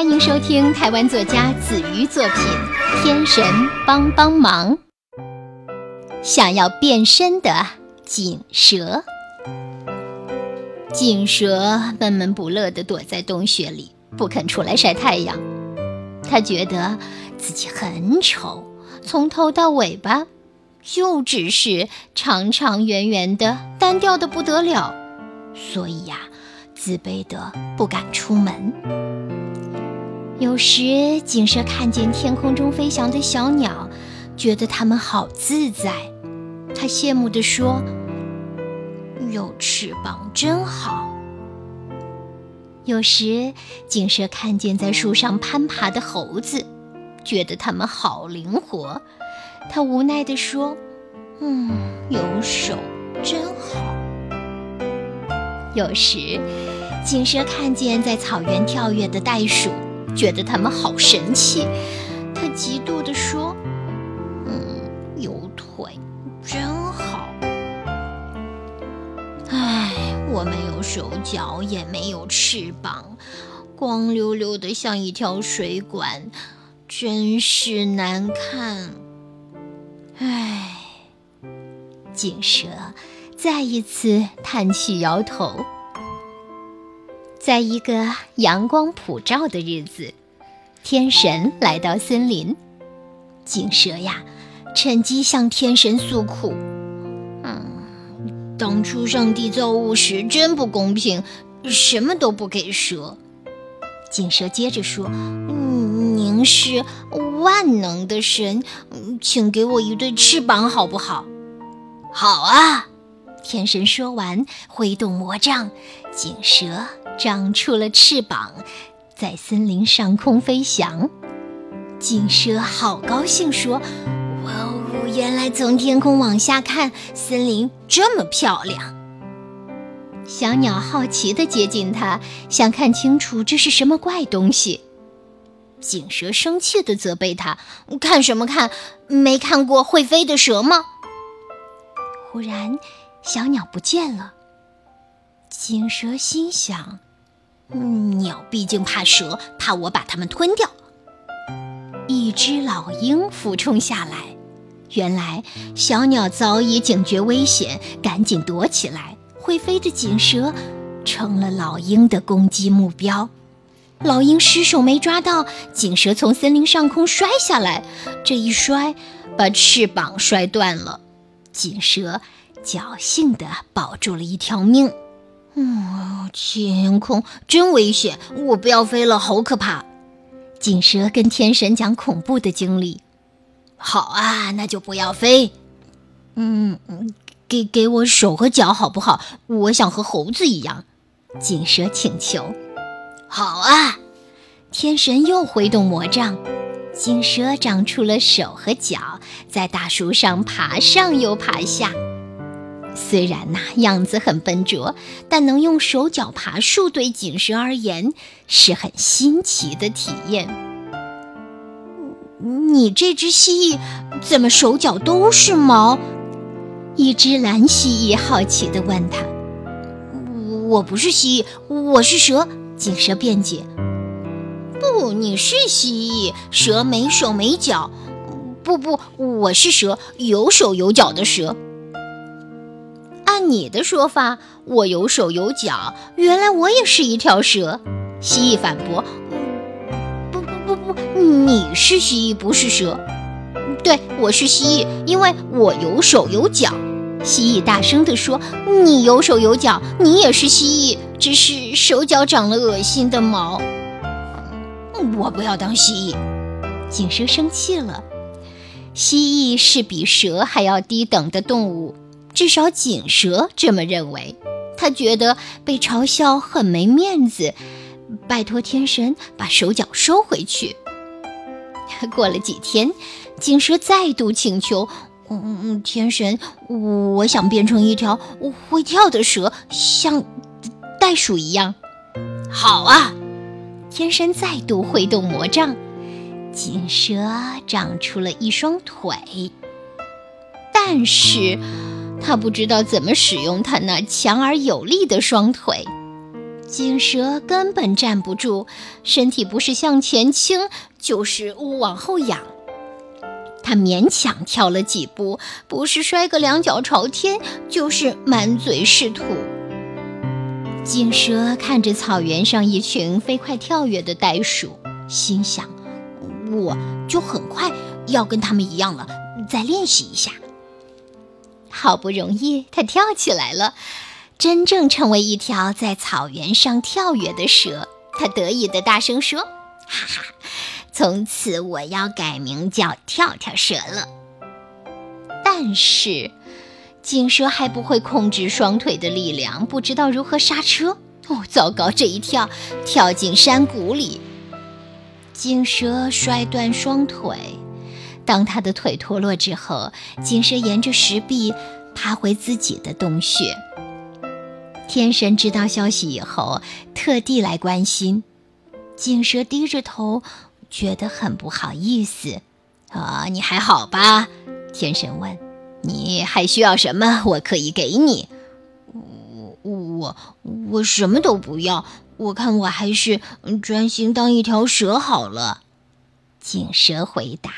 欢迎收听台湾作家子瑜作品《天神帮帮忙》。想要变身的锦蛇，锦蛇闷闷不乐地躲在洞穴里，不肯出来晒太阳。他觉得自己很丑，从头到尾巴就只是长长圆圆的，单调的不得了，所以呀，自卑的不敢出门。有时，锦蛇看见天空中飞翔的小鸟，觉得它们好自在。他羡慕地说：“有翅膀真好。”有时，锦蛇看见在树上攀爬的猴子，觉得它们好灵活。他无奈地说：“嗯，有手真好。”有时，锦蛇看见在草原跳跃的袋鼠。觉得他们好神气，他嫉妒地说：“嗯，有腿真好。唉，我没有手脚，也没有翅膀，光溜溜的像一条水管，真是难看。”唉，锦蛇再一次叹气摇头。在一个阳光普照的日子，天神来到森林。锦蛇呀，趁机向天神诉苦：“嗯，当初上帝造物时真不公平，什么都不给蛇。”锦蛇接着说：“嗯您是万能的神，请给我一对翅膀好不好？”“好啊！”天神说完，挥动魔杖，锦蛇。长出了翅膀，在森林上空飞翔。锦蛇好高兴，说：“哇哦，原来从天空往下看，森林这么漂亮。”小鸟好奇地接近它，想看清楚这是什么怪东西。锦蛇生气地责备它：“看什么看？没看过会飞的蛇吗？”忽然，小鸟不见了。锦蛇心想。鸟毕竟怕蛇，怕我把它们吞掉。一只老鹰俯冲下来，原来小鸟早已警觉危险，赶紧躲起来。会飞的锦蛇成了老鹰的攻击目标。老鹰失手没抓到，锦蛇从森林上空摔下来，这一摔把翅膀摔断了。锦蛇侥幸地保住了一条命。嗯，天空真危险，我不要飞了，好可怕！锦蛇跟天神讲恐怖的经历。好啊，那就不要飞。嗯嗯，给给我手和脚好不好？我想和猴子一样。锦蛇请求。好啊，天神又挥动魔杖，锦蛇长出了手和脚，在大树上爬上又爬下。虽然呐样子很笨拙，但能用手脚爬树，对锦蛇而言是很新奇的体验。你这只蜥蜴怎么手脚都是毛？一只蓝蜥蜴好奇地问他：“我不是蜥蜴，我是蛇。”锦蛇辩解：“不，你是蜥蜴，蛇没手没脚。不不，我是蛇，有手有脚的蛇。”你的说法，我有手有脚，原来我也是一条蛇。蜥蜴反驳：“不不不不，你是蜥蜴，不是蛇。”对，我是蜥蜴，因为我有手有脚。蜥蜴大声地说：“你有手有脚，你也是蜥蜴，只是手脚长了恶心的毛。”我不要当蜥蜴。锦蛇生气了。蜥蜴是比蛇还要低等的动物。至少锦蛇这么认为，他觉得被嘲笑很没面子，拜托天神把手脚收回去。过了几天，锦蛇再度请求：“嗯，天神，我想变成一条会跳的蛇，像袋鼠一样。”好啊！天神再度挥动魔杖，锦蛇长出了一双腿，但是。他不知道怎么使用他那强而有力的双腿。金蛇根本站不住，身体不是向前倾，就是往后仰。他勉强跳了几步，不是摔个两脚朝天，就是满嘴是土。金蛇看着草原上一群飞快跳跃的袋鼠，心想：“我就很快要跟他们一样了，再练习一下。”好不容易，它跳起来了，真正成为一条在草原上跳跃的蛇。它得意地大声说：“哈哈！”从此我要改名叫跳跳蛇了。但是，金蛇还不会控制双腿的力量，不知道如何刹车。哦，糟糕！这一跳，跳进山谷里。金蛇摔断双腿。当他的腿脱落之后，金蛇沿着石壁爬回自己的洞穴。天神知道消息以后，特地来关心。金蛇低着头。觉得很不好意思，啊，你还好吧？天神问。你还需要什么？我可以给你。我我我什么都不要。我看我还是专心当一条蛇好了。锦蛇回答。